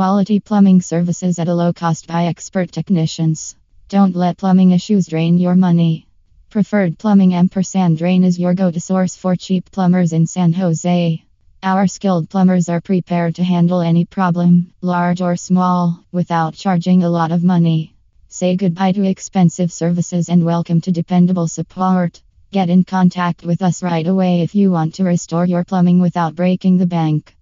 quality plumbing services at a low cost by expert technicians. Don't let plumbing issues drain your money. Preferred Plumbing Ampersand Drain is your go to source for cheap plumbers in San Jose. Our skilled plumbers are prepared to handle any problem, large or small, without charging a lot of money. Say goodbye to expensive services and welcome to dependable support. Get in contact with us right away if you want to restore your plumbing without breaking the bank.